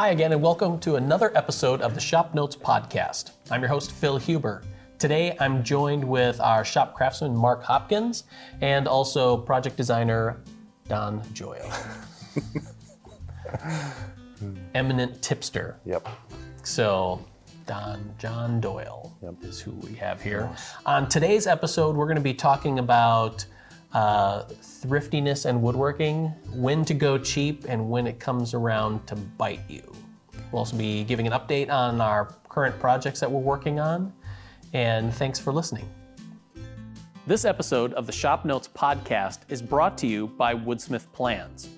Hi again, and welcome to another episode of the Shop Notes Podcast. I'm your host, Phil Huber. Today I'm joined with our shop craftsman, Mark Hopkins, and also project designer, Don Joyle. Eminent tipster. Yep. So, Don John Doyle is who we have here. On today's episode, we're going to be talking about uh, thriftiness and woodworking, when to go cheap, and when it comes around to bite you. We'll also be giving an update on our current projects that we're working on, and thanks for listening. This episode of the Shop Notes podcast is brought to you by Woodsmith Plans.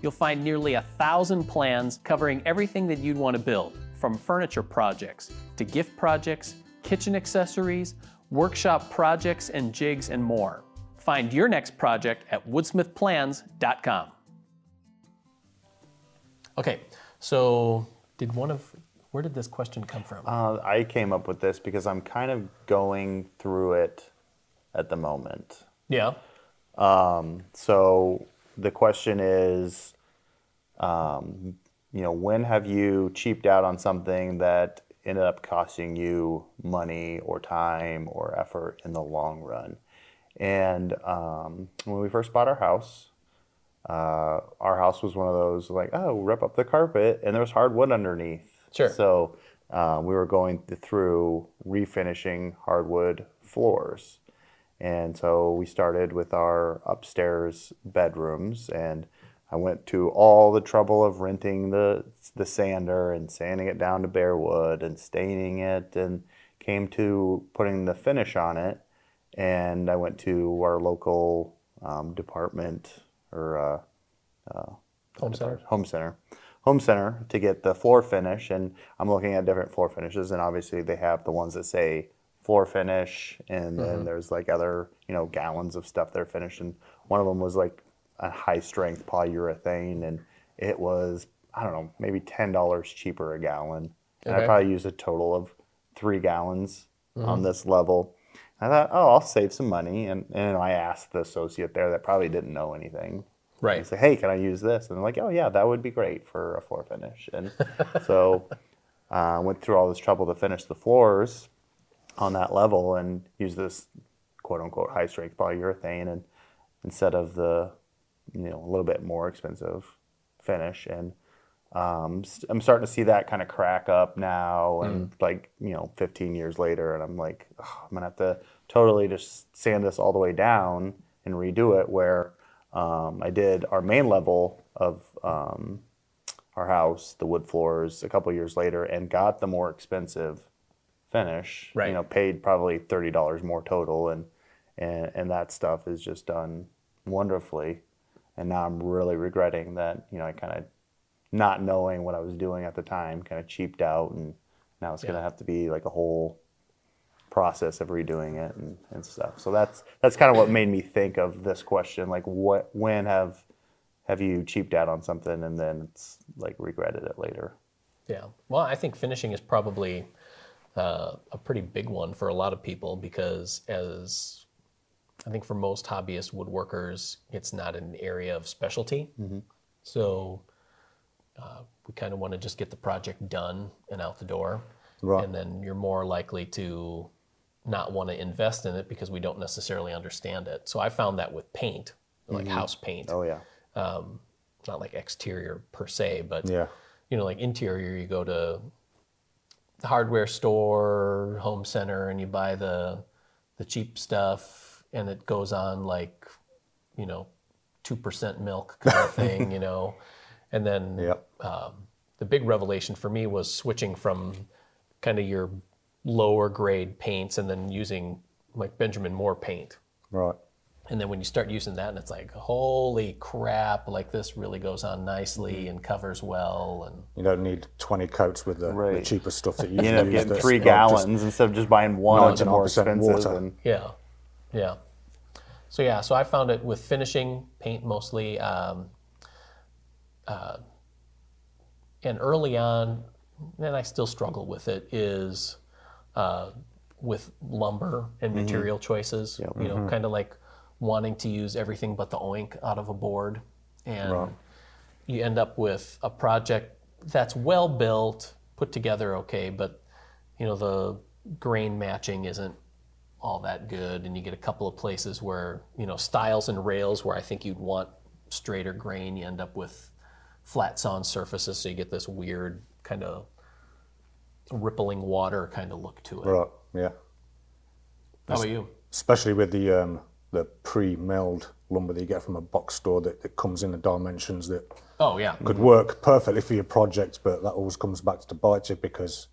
You'll find nearly a thousand plans covering everything that you'd want to build, from furniture projects to gift projects, kitchen accessories, workshop projects and jigs, and more. Find your next project at woodsmithplans.com. Okay, so did one of where did this question come from? Uh, I came up with this because I'm kind of going through it at the moment. yeah. Um, so the question is, um, you know, when have you cheaped out on something that ended up costing you money or time or effort in the long run? And um, when we first bought our house, uh, our house was one of those like, oh, rip up the carpet, and there was hardwood underneath. Sure. So uh, we were going through refinishing hardwood floors. And so we started with our upstairs bedrooms, and I went to all the trouble of renting the the sander and sanding it down to bare wood and staining it, and came to putting the finish on it. And I went to our local um, department or uh, Home center. home center. Home center to get the floor finish and i'm looking at different floor finishes and obviously they have the ones that say floor finish and then there's like other you know gallons of stuff they're finished and one of them was like a high strength polyurethane and it was i don't know maybe $10 cheaper a gallon. And Okay. i probably used a total of three gallons on this level i thought oh i'll save some money and, and i asked the associate there that probably didn't know anything I Right. say, hey, can I use this? And they're like, oh yeah, that would be great for a floor finish. And so I uh, went through all this trouble to finish the floors on that level and use this quote unquote high strength polyurethane and instead of the you know a little bit more expensive finish and um, I'm starting to see that kind of crack up now and like you know 15 years later and I'm like "Ugh, I'm gonna have to totally just sand this all the way down and redo it where um, I did our main level of um, our house the wood floors a couple years later and got the more expensive finish Right. you know paid probably $30 more total and and, and that stuff is just done wonderfully and now I'm really regretting that you know I kind of not knowing what I was doing at the time kind of cheaped out and now it's going to have to be like a whole process of redoing it and, and stuff so that's that's kind of what made me think of this question like what when have have you cheaped out on something and then it's like regretted it later Yeah. Well, I think finishing is probably uh, a pretty big one for a lot of people because, as I think for most hobbyist woodworkers, it's not an area of specialty. So uh, we kind of want to just get the project done and out the door. Right. And then you're more likely to not want to invest in it because we don't necessarily understand it. So I found that with paint, like mm-hmm. house paint, oh yeah um, not like exterior per se, but Yeah. you know, like interior, you go to the hardware store, home center, and you buy the the cheap stuff, and it goes on like, you know, two percent milk kind of thing, you know, and then Yep. Um, the big revelation for me was switching from kind of your lower grade paints and then using like Benjamin Moore paint. Right. And then when you start using that, and it's like, holy crap! Like this really goes on Mm-hmm. nicely and covers well, and You don't need 20 coats with the, the Right. cheaper stuff that you you end up use getting three not just- gallons instead of just buying one of the more expensive water. and Yeah, yeah. So yeah, so I found it with finishing paint mostly, um, uh, and early on, and I still struggle with it is uh, with lumber and material choices. You know, kind of like wanting to use everything but the oink out of a board, and you end up with a project that's well built, put together okay, but you know the grain matching isn't all that good, and you get a couple of places where you know stiles and rails where I think you'd want straighter grain, you end up with flat sawn surfaces, so you get this weird kind of rippling water kind of look to it. Right. Yeah. How about you? Especially with the um, the pre-milled lumber that you get from a box store that, that comes in the dimensions that Oh yeah, could work perfectly for your project, but that always comes back to bite you because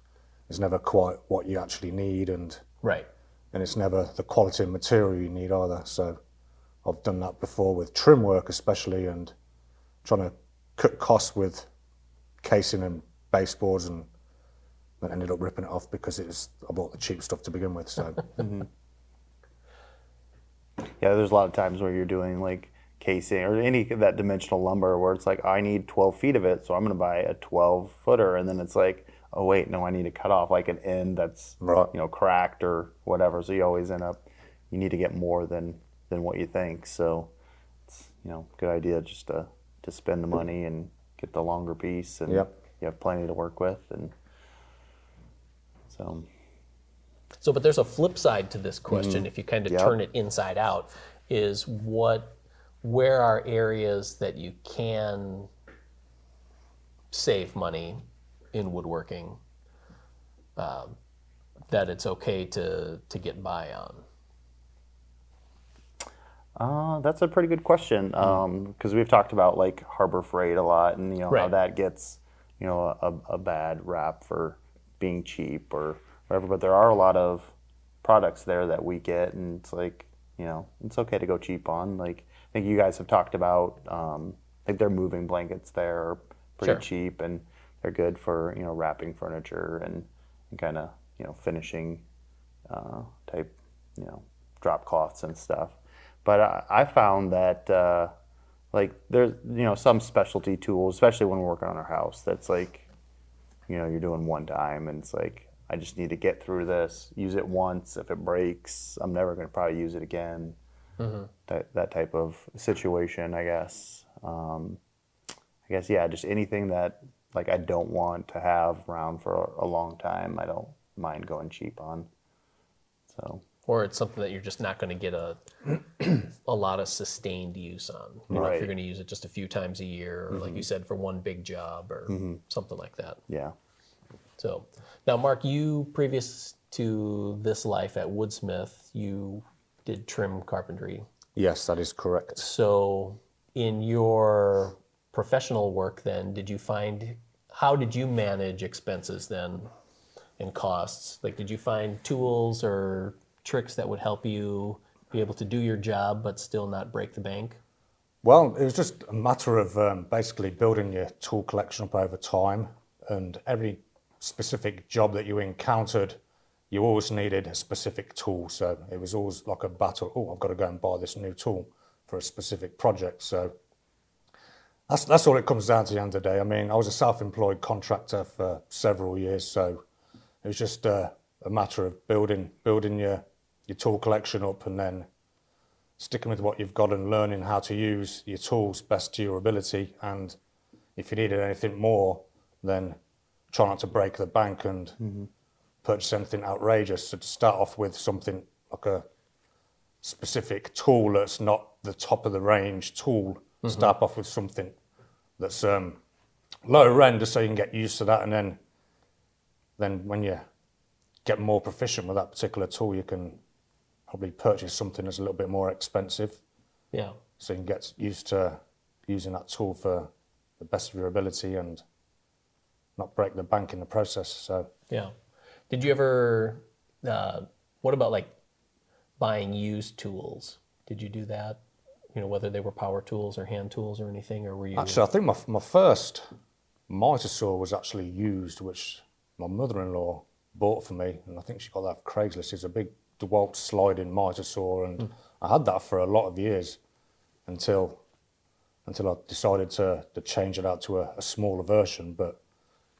it's never quite what you actually need, and right. and it's never the quality of material you need either. So I've done that before with trim work, especially, and trying to cut costs with casing and baseboards, and then ended up ripping it off because it was I bought the cheap stuff to begin with. So mm-hmm. Yeah, there's a lot of times where you're doing like casing or any of that dimensional lumber where it's like I need 12 feet of it, so I'm going to buy a 12 footer, and then it's like, oh wait, no, I need to cut off like an end that's Right. you know cracked or whatever. So you always end up you need to get more than than what you think. So it's you know good idea just to to spend the money and get the longer piece, and Yep. you have plenty to work with, and so So, but there's a flip side to this question. If you kind of Yep. turn it inside out, is what, where are areas that you can save money in woodworking um, that it's okay to to get by on? Uh, that's a pretty good question because we've talked about like Harbor Freight a lot, and you know how that gets you know a, a bad rap for being cheap or whatever. But there are a lot of products there that we get, and it's like you know it's okay to go cheap on. Like I think you guys have talked about, um, like their moving blankets there are pretty Sure. cheap, and they're good for you know wrapping furniture and, and kind of you know finishing uh, type, you know, drop cloths and stuff. But I, I found that uh, like there's you know some specialty tools, especially when we're working on our house. That's like, you know, you're doing one time, and it's like I just need to get through this, use it once. If it breaks, I'm never going to probably use it again. That that type of situation, I guess. Um, I guess yeah, just anything that like I don't want to have around for a long time. I don't mind going cheap on. So Or it's something that you're just not going to get a a lot of sustained use on. you know, if you're going to use it just a few times a year, or like you mm-hmm. said, for one big job or mm-hmm. something like that. yeah, So now, Mark, you previous to this life at Woodsmith, you did trim carpentry. yes, that is correct. So in your professional work, then, did you find how did you manage expenses then and costs? Like, did you find tools or tricks that would help you be able to do your job but still not break the bank? Well, it was just a matter of um, basically building your tool collection up over time, and every specific job that you encountered, you always needed a specific tool. So it was always like a battle. Oh, I've got to go and buy this new tool for a specific project. So that's that's all it comes down to the end of the day. I mean, I was a self-employed contractor for several years, so it was just uh, a matter of building building your your tool collection up and then sticking with what you've got and learning how to use your tools best to your ability. And if you needed anything more, then try not to break the bank and purchase anything outrageous. So to start off with something like a specific tool that's not the top of the range tool. Start off with something that's um, lower end, just so you can get used to that, and then then when you get more proficient with that particular tool, you can probably purchase something that's a little bit more expensive, Yeah. so you can get used to using that tool for the best of your ability and not break the bank in the process. So Yeah. Did you ever? Uh, what about like buying used tools? Did you do that? You know, whether they were power tools or hand tools or anything, or were you? Actually, I think my, my first mitre saw was actually used, which my mother-in-law bought for me, and I think she got that off Craigslist. It's a big DeWalt sliding mitre saw, and hmm. I had that for a lot of years until until I decided to, to change it out to a, a smaller version. But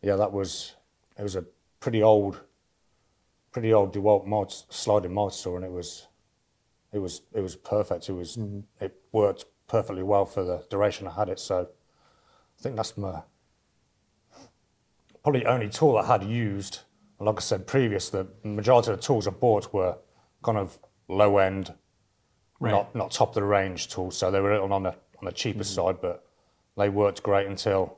yeah, that was it was a pretty old, pretty old DeWalt mitre, sliding saw, and it was it was it was perfect. It was mm-hmm. it worked perfectly well for the duration I had it. So I think that's my probably only tool I had used. Like I said previous, the majority of the tools I bought were kind of low end, not not top of the range tools. So they were a little on the on the cheaper mm-hmm. side, but they worked great until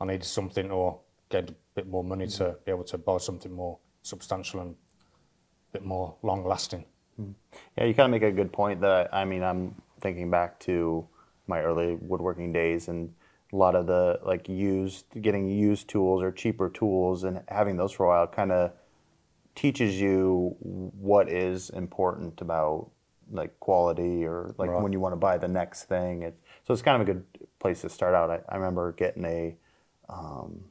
I needed something or get a bit more money to mm-hmm. be able to buy something more substantial and a bit more long lasting. Mm-hmm. Yeah, you kind of make a good point that I mean, I'm thinking back to my early woodworking days and a lot of the like used, getting used tools or cheaper tools and having those for a while kind of teaches you what is important about like quality or like when you want to buy the next thing. It, so it's kind of a good place to start out. I, I remember getting a, um,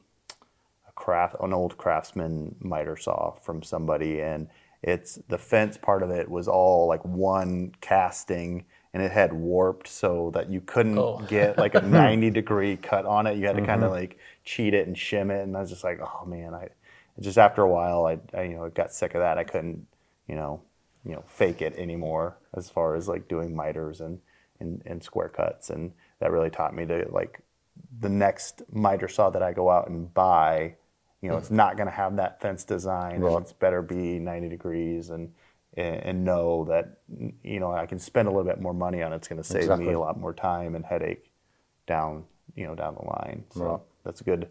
a craft, an old craftsman miter saw from somebody and it's the fence part of it was all like one casting and it had warped so that you couldn't Oh. get like a 90 degree cut on it. You had to kind of like cheat it and shim it. And I was just like, oh man, I just after a while, I, I you know got sick of that. I couldn't, you know, you know, fake it anymore as far as like doing miters and, and, and square cuts. And that really taught me to like the next miter saw that I go out and buy, you know, it's mm. not going to have that fence design. And it's better be 90 degrees and, and know that you know I can spend a little bit more money on it. It's going to save Exactly. me a lot more time and headache down you know down the line. So that's a good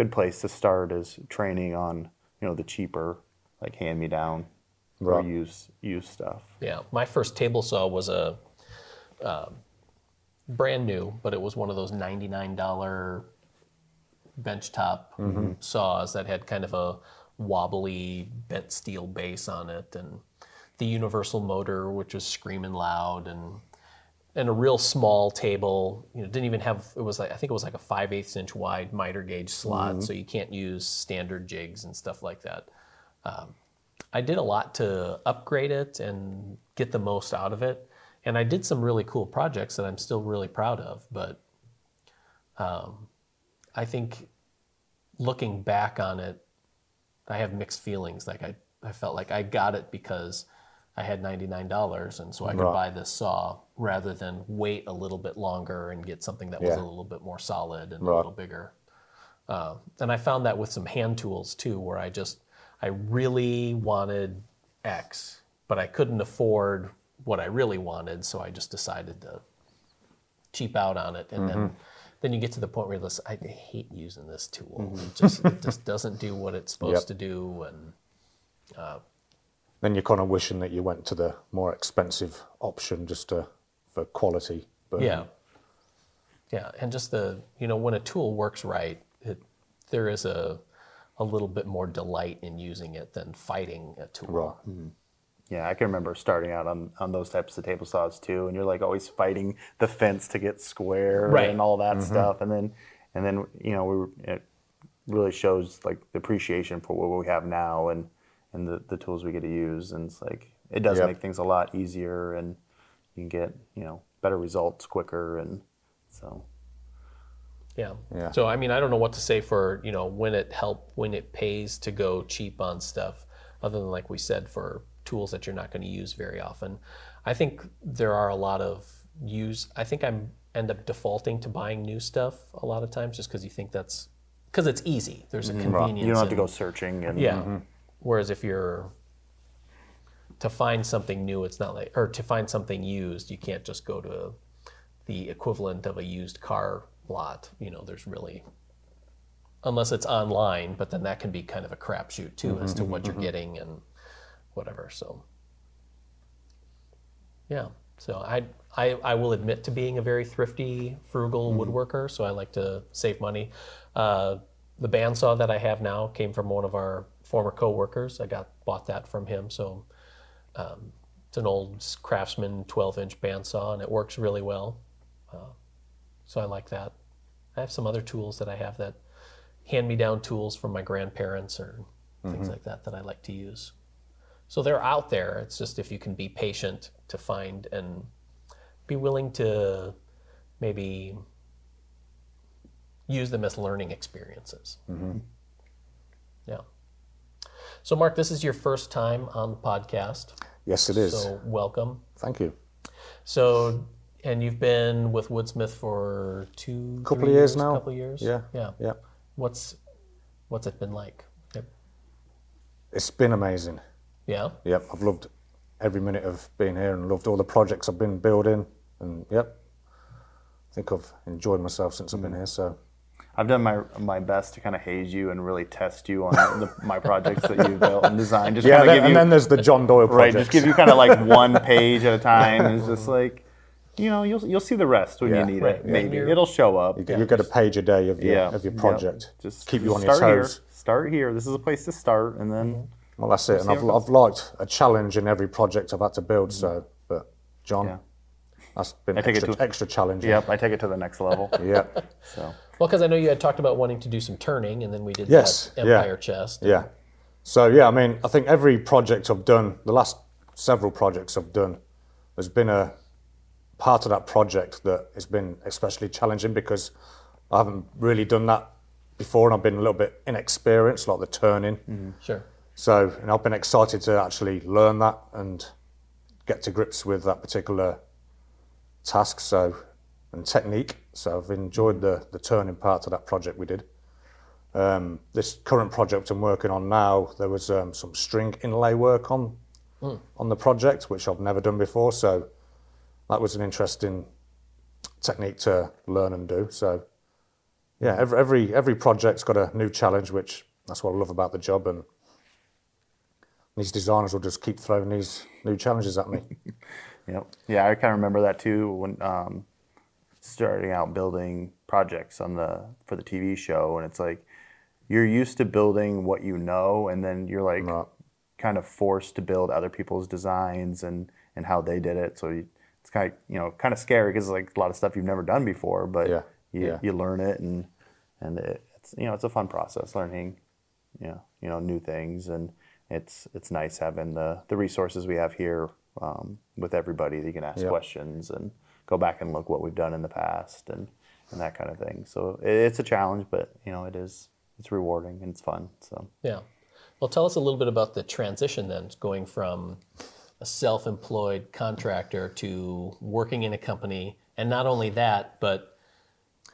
good place to start is training on you know the cheaper like hand me down or use use stuff. Yeah, my first table saw was a um, brand new, but it was one of those ninety-nine dollar benchtop saws that had kind of a wobbly bent steel base on it, and the universal motor, which was screaming loud, and and a real small table. You know, didn't even have. It was like I think it was like a five eighths inch wide miter gauge slot, so you can't use standard jigs and stuff like that. I did a lot to upgrade it and get the most out of it. And I did some really cool projects that I'm still really proud of. But um, I think looking back on it, I have mixed feelings. Like I, I felt like I got it because I had $99 and so I could Right. buy this saw rather than wait a little bit longer and get something that was a little bit more solid and a little bigger. Uh, and I found that with some hand tools too, where I just I really wanted X, but I couldn't afford what I really wanted, so I just decided to cheap out on it. And then mm-hmm. then you get to the point where you're just, I hate using this tool. Mm-hmm. It just it just doesn't do what it's supposed Yep. to do, and uh, Then you're kind of wishing that you went to the more expensive option just to, for quality. But Yeah. Yeah, and just the you know when a tool works right, it, there is a a little bit more delight in using it than fighting a tool. Right. Mm-hmm. Yeah, I can remember starting out on, on those types of table saws too, and you're like always fighting the fence to get square Right. and all that mm-hmm. stuff, and then and then you know we were, it really shows like the appreciation for what we have now and and the, the tools we get to use, and it's like it does Yep. make things a lot easier, and you can get you know better results quicker, and so Yeah. Yeah. So I mean, I don't know what to say for you know when it help when it pays to go cheap on stuff, other than like we said for tools that you're not going to use very often. I think there are a lot of use. I think I'm end up defaulting to buying new stuff a lot of times just because you think that's because it's easy. There's a mm-hmm. convenience. you don't have to go searching and yeah. Mm-hmm. Whereas if you're to find something new, it's not like, or to find something used, you can't just go to the equivalent of a used car lot. You know, there's really, unless it's online, but then that can be kind of a crapshoot too mm-hmm, as to what mm-hmm, you're mm-hmm. getting and whatever. So, yeah. So I, I, I will admit to being a very thrifty, frugal woodworker. So I like to save money. Uh, the bandsaw that I have now came from one of our former coworkers. I got bought that from him. So um, it's an old Craftsman 12-inch bandsaw, and it works really well. Uh, so I like that. I have some other tools that I have that hand-me-down tools from my grandparents or things like that that I like to use. So they're out there. It's just if you can be patient to find and be willing to maybe use them as learning experiences. Yeah. So, Mark, this is your first time on the podcast. Yes, it is. So, welcome. Thank you. So, and you've been with Woodsmith for two, Couple of years now. Couple of years. Yeah. Yeah. Yeah. What's What's it been like? Yep. It's been amazing. Yeah. Yep, I've loved every minute of being here and loved all the projects I've been building. And yep, I think I've enjoyed myself since I've been mm. here. So I've done my my best to kind of haze you and really test you on the, my projects that you've built and designed. Just yeah, then, give and then there's the John Doyle right, project. just give you kind of like one page at a time. It's just like, you know, you'll you'll see the rest when Yeah. you need Right, it. when Maybe it'll show up. You get, you get a page a day of your yeah, of your yeah. project. Just keep you on your start toes. Here, start here. This is a place to start, and then mm-hmm. Well, that's it. And I've, I've liked a challenge in every project I've had to build. So, but John, Yeah. That's been I take it extra, to- extra challenging. yep, I take it to the next level. Yeah. So Well, because I know you had talked about wanting to do some turning, and then we did Yes, that yeah. Empire chest. Yeah. So yeah, I mean, I think every project I've done, the last several projects I've done, there's been a part of that project that has been especially challenging because I haven't really done that before, and I've been a little bit inexperienced, like the turning. Mm-hmm. Sure. So, and I've been excited to actually learn that and get to grips with that particular task. So, and technique. So, I've enjoyed the the turning part of that project we did. Um, this current project I'm working on now, there was um, some string inlay work on on the project, which I've never done before. So, that was an interesting technique to learn and do. So, yeah, every every every project's got a new challenge, which that's what I love about the job and these designers will just keep throwing these new challenges at me. Yep. Yeah, I kind of remember that too when um, starting out building projects on the for the TV show, and it's like you're used to building what you know, and then you're like Right. kind of forced to build other people's designs and and how they did it. So you, it's kind of you know kind of scary because it's like a lot of stuff you've never done before, but Yeah. you Yeah. you learn it and and it, it's you know it's a fun process learning you know, you know new things and it's it's nice having the the resources we have here um, with everybody that you can ask Yeah. questions and go back and look what we've done in the past and and that kind of thing so it, it's a challenge but you know it is it's rewarding and it's fun so Yeah. Well, tell us a little bit about the transition then, going from a self-employed contractor to working in a company, and not only that, but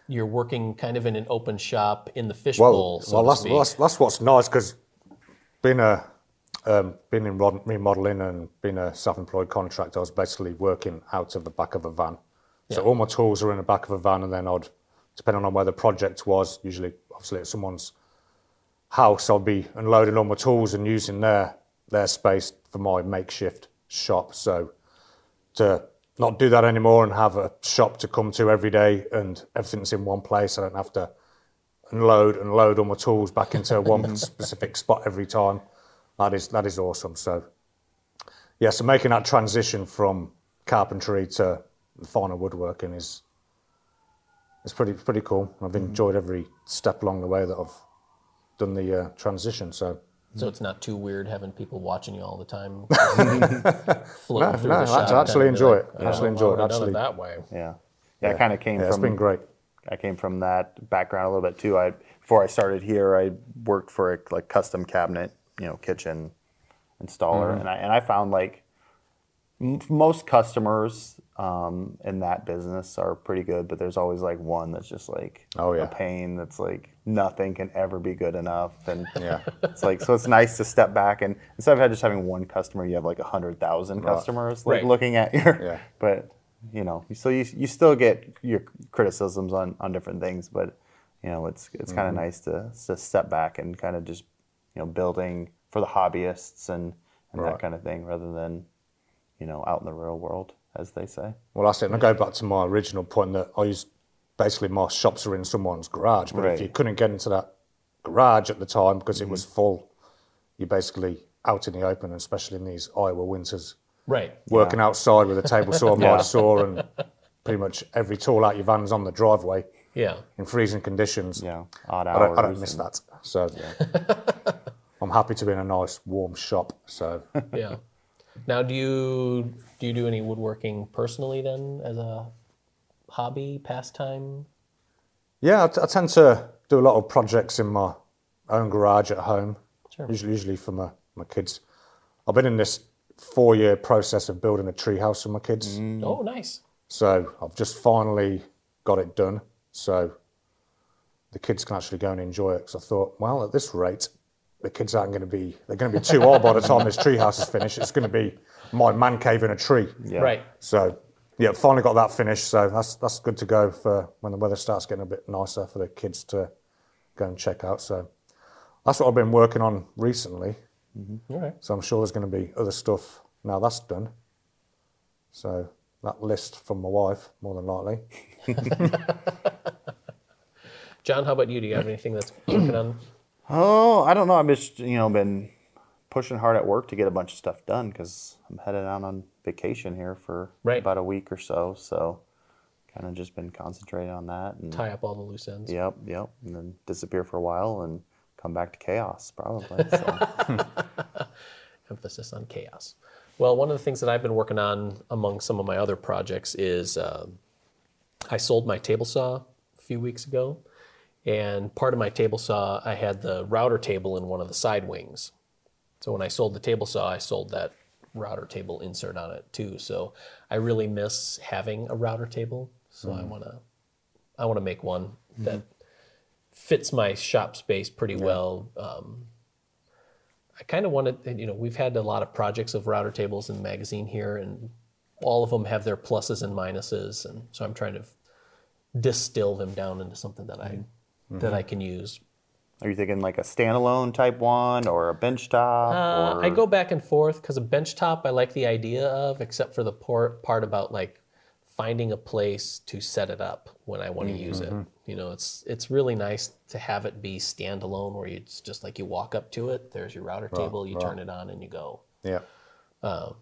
you're working kind of in an open shop in the fishbowl, Well, so well to that's, speak. that's that's what's nice because being a um, being in remodeling and being a self-employed contractor, I was basically working out of the back of a van. So all my tools are in the back of a van, and then I'd, depending on where the project was, usually obviously at someone's house, I'll be unloading all my tools and using their their space for my makeshift shop. So to not do that anymore and have a shop to come to every day and everything's in one place, I don't have to unload and load all my tools back into one specific spot every time. That is that is awesome. So yeah, so making that transition from carpentry to finer woodworking is is pretty pretty cool. I've enjoyed every step along the way that I've done the uh, transition. So So it's not too weird having people watching you all the time. No, through no, the shop, I actually enjoy like, it. "Oh, Actually why enjoy it, would done actually. that way. yeah yeah, I kind of came yeah, from it's been great. I came from that background a little bit too. I before I started here, I worked for a like custom cabinet, you know, kitchen installer, Mm-hmm. and I and I found like m- most customers um, in that business are pretty good, but there's always like one that's just like Oh, yeah. a pain. That's like nothing can ever be good enough, and Yeah. it's like so it's nice to step back and instead of just having one customer, you have like a hundred thousand customers like Right. looking at your Yeah. but you know, so you you still get your criticisms on, on different things, but you know, it's it's kind of Mm-hmm. nice to to step back and kind of just you know building for the hobbyists and and that kind of thing rather than you know out in the real world, as they say. Well, that's it. And I go back to my original point that I used basically my shops are in someone's garage, but Right. if you couldn't get into that garage at the time because it mm-hmm. was full, you're basically out in the open, and especially in these Iowa winters, Right. working outside with a table saw and Yeah. miter saw, and pretty much every tool out your van's on the driveway Yeah. in freezing conditions. Yeah, odd I hours. don't, I don't miss and- that. So I'm happy to be in a nice warm shop. So Yeah. Now, do you do you do any woodworking personally then, as a hobby, pastime? Yeah, I, t- I tend to do a lot of projects in my own garage at home. Sure. Usually, usually for my, my kids. I've been in this four year process of building a tree house for my kids. Mm. Oh, nice. So I've just finally got it done. So the kids can actually go and enjoy it. Because I thought, well, at this rate, the kids aren't going to be, they're going to be too old by the time this treehouse is finished. It's going to be my man cave in a tree. Yeah. Right. So, yeah, finally got that finished. So that's that's good to go for when the weather starts getting a bit nicer for the kids to go and check out. So that's what I've been working on recently. Mm-hmm. All right. So I'm sure there's going to be other stuff now that's done. So that list from my wife, more than likely. John, how about you? Do you have anything that's working on? Oh, I don't know. I've just you know been pushing hard at work to get a bunch of stuff done because I'm headed out on vacation here for Right. about a week or so. So kind of just been concentrating on that and Tie up all the loose ends. yep, yep, and then disappear for a while and come back to chaos probably. So. emphasis on chaos. Well, one of the things that I've been working on among some of my other projects is uh, I sold my table saw a few weeks ago, and part of my table saw I had the router table in one of the side wings. So when I sold the table saw, I sold that router table insert on it too. So I really miss having a router table. So I want to I want to make one that fits my shop space pretty well. Um, I kind of wanted, you know, we've had a lot of projects of router tables in the magazine here, and all of them have their pluses and minuses, and so I'm trying to distill them down into something that I that mm-hmm. I can use. Are you thinking like a standalone type one or a bench top? Uh, or... I go back and forth because a bench top I like the idea of, except for the part about like finding a place to set it up when I want to use it. Mm-hmm. You know, it's it's really nice to have it be standalone, where you, it's just like you walk up to it. There's your router table. You turn it on and you go. Yeah. Um,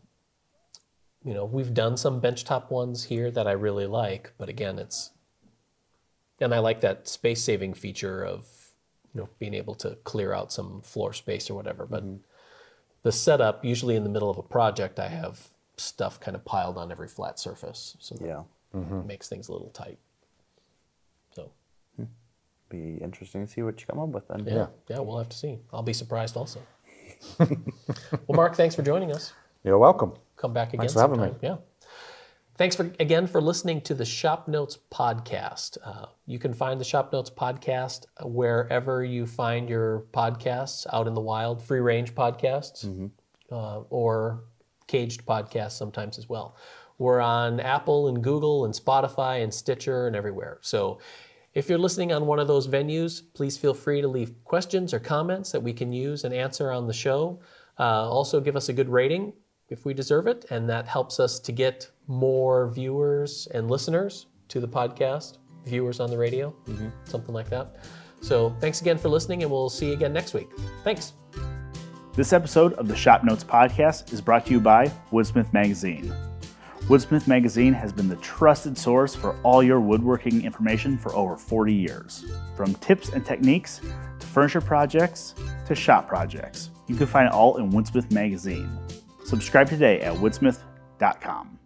you know, we've done some benchtop ones here that I really like, but again, it's and I like that space saving feature of you know being able to clear out some floor space or whatever. But mm-hmm. the setup, usually in the middle of a project, I have stuff kind of piled on every flat surface, so that Yeah, it makes things a little tight. So hmm. be interesting to see what you come up with then. yeah, yeah, we'll have to see. I'll be surprised also. well, Mark, thanks for joining us. You're welcome. come back again. Thanks for having me. sometime. Yeah. Thanks for again for listening to the Shop Notes podcast. Uh, you can find the Shop Notes podcast wherever you find your podcasts out in the wild, free range podcasts, uh, or caged podcasts sometimes as well. We're on Apple and Google and Spotify and Stitcher and everywhere. So if you're listening on one of those venues, please feel free to leave questions or comments that we can use and answer on the show. Uh, also, give us a good rating if we deserve it, and that helps us to get more viewers and listeners to the podcast, viewers on the radio, mm-hmm. something like that. So, thanks again for listening, and we'll see you again next week. Thanks. This episode of the Shop Notes podcast is brought to you by Woodsmith Magazine. Woodsmith Magazine has been the trusted source for all your woodworking information for over 40 years. From tips and techniques to furniture projects to shop projects, you can find it all in Woodsmith Magazine. Subscribe today at woodsmith.com.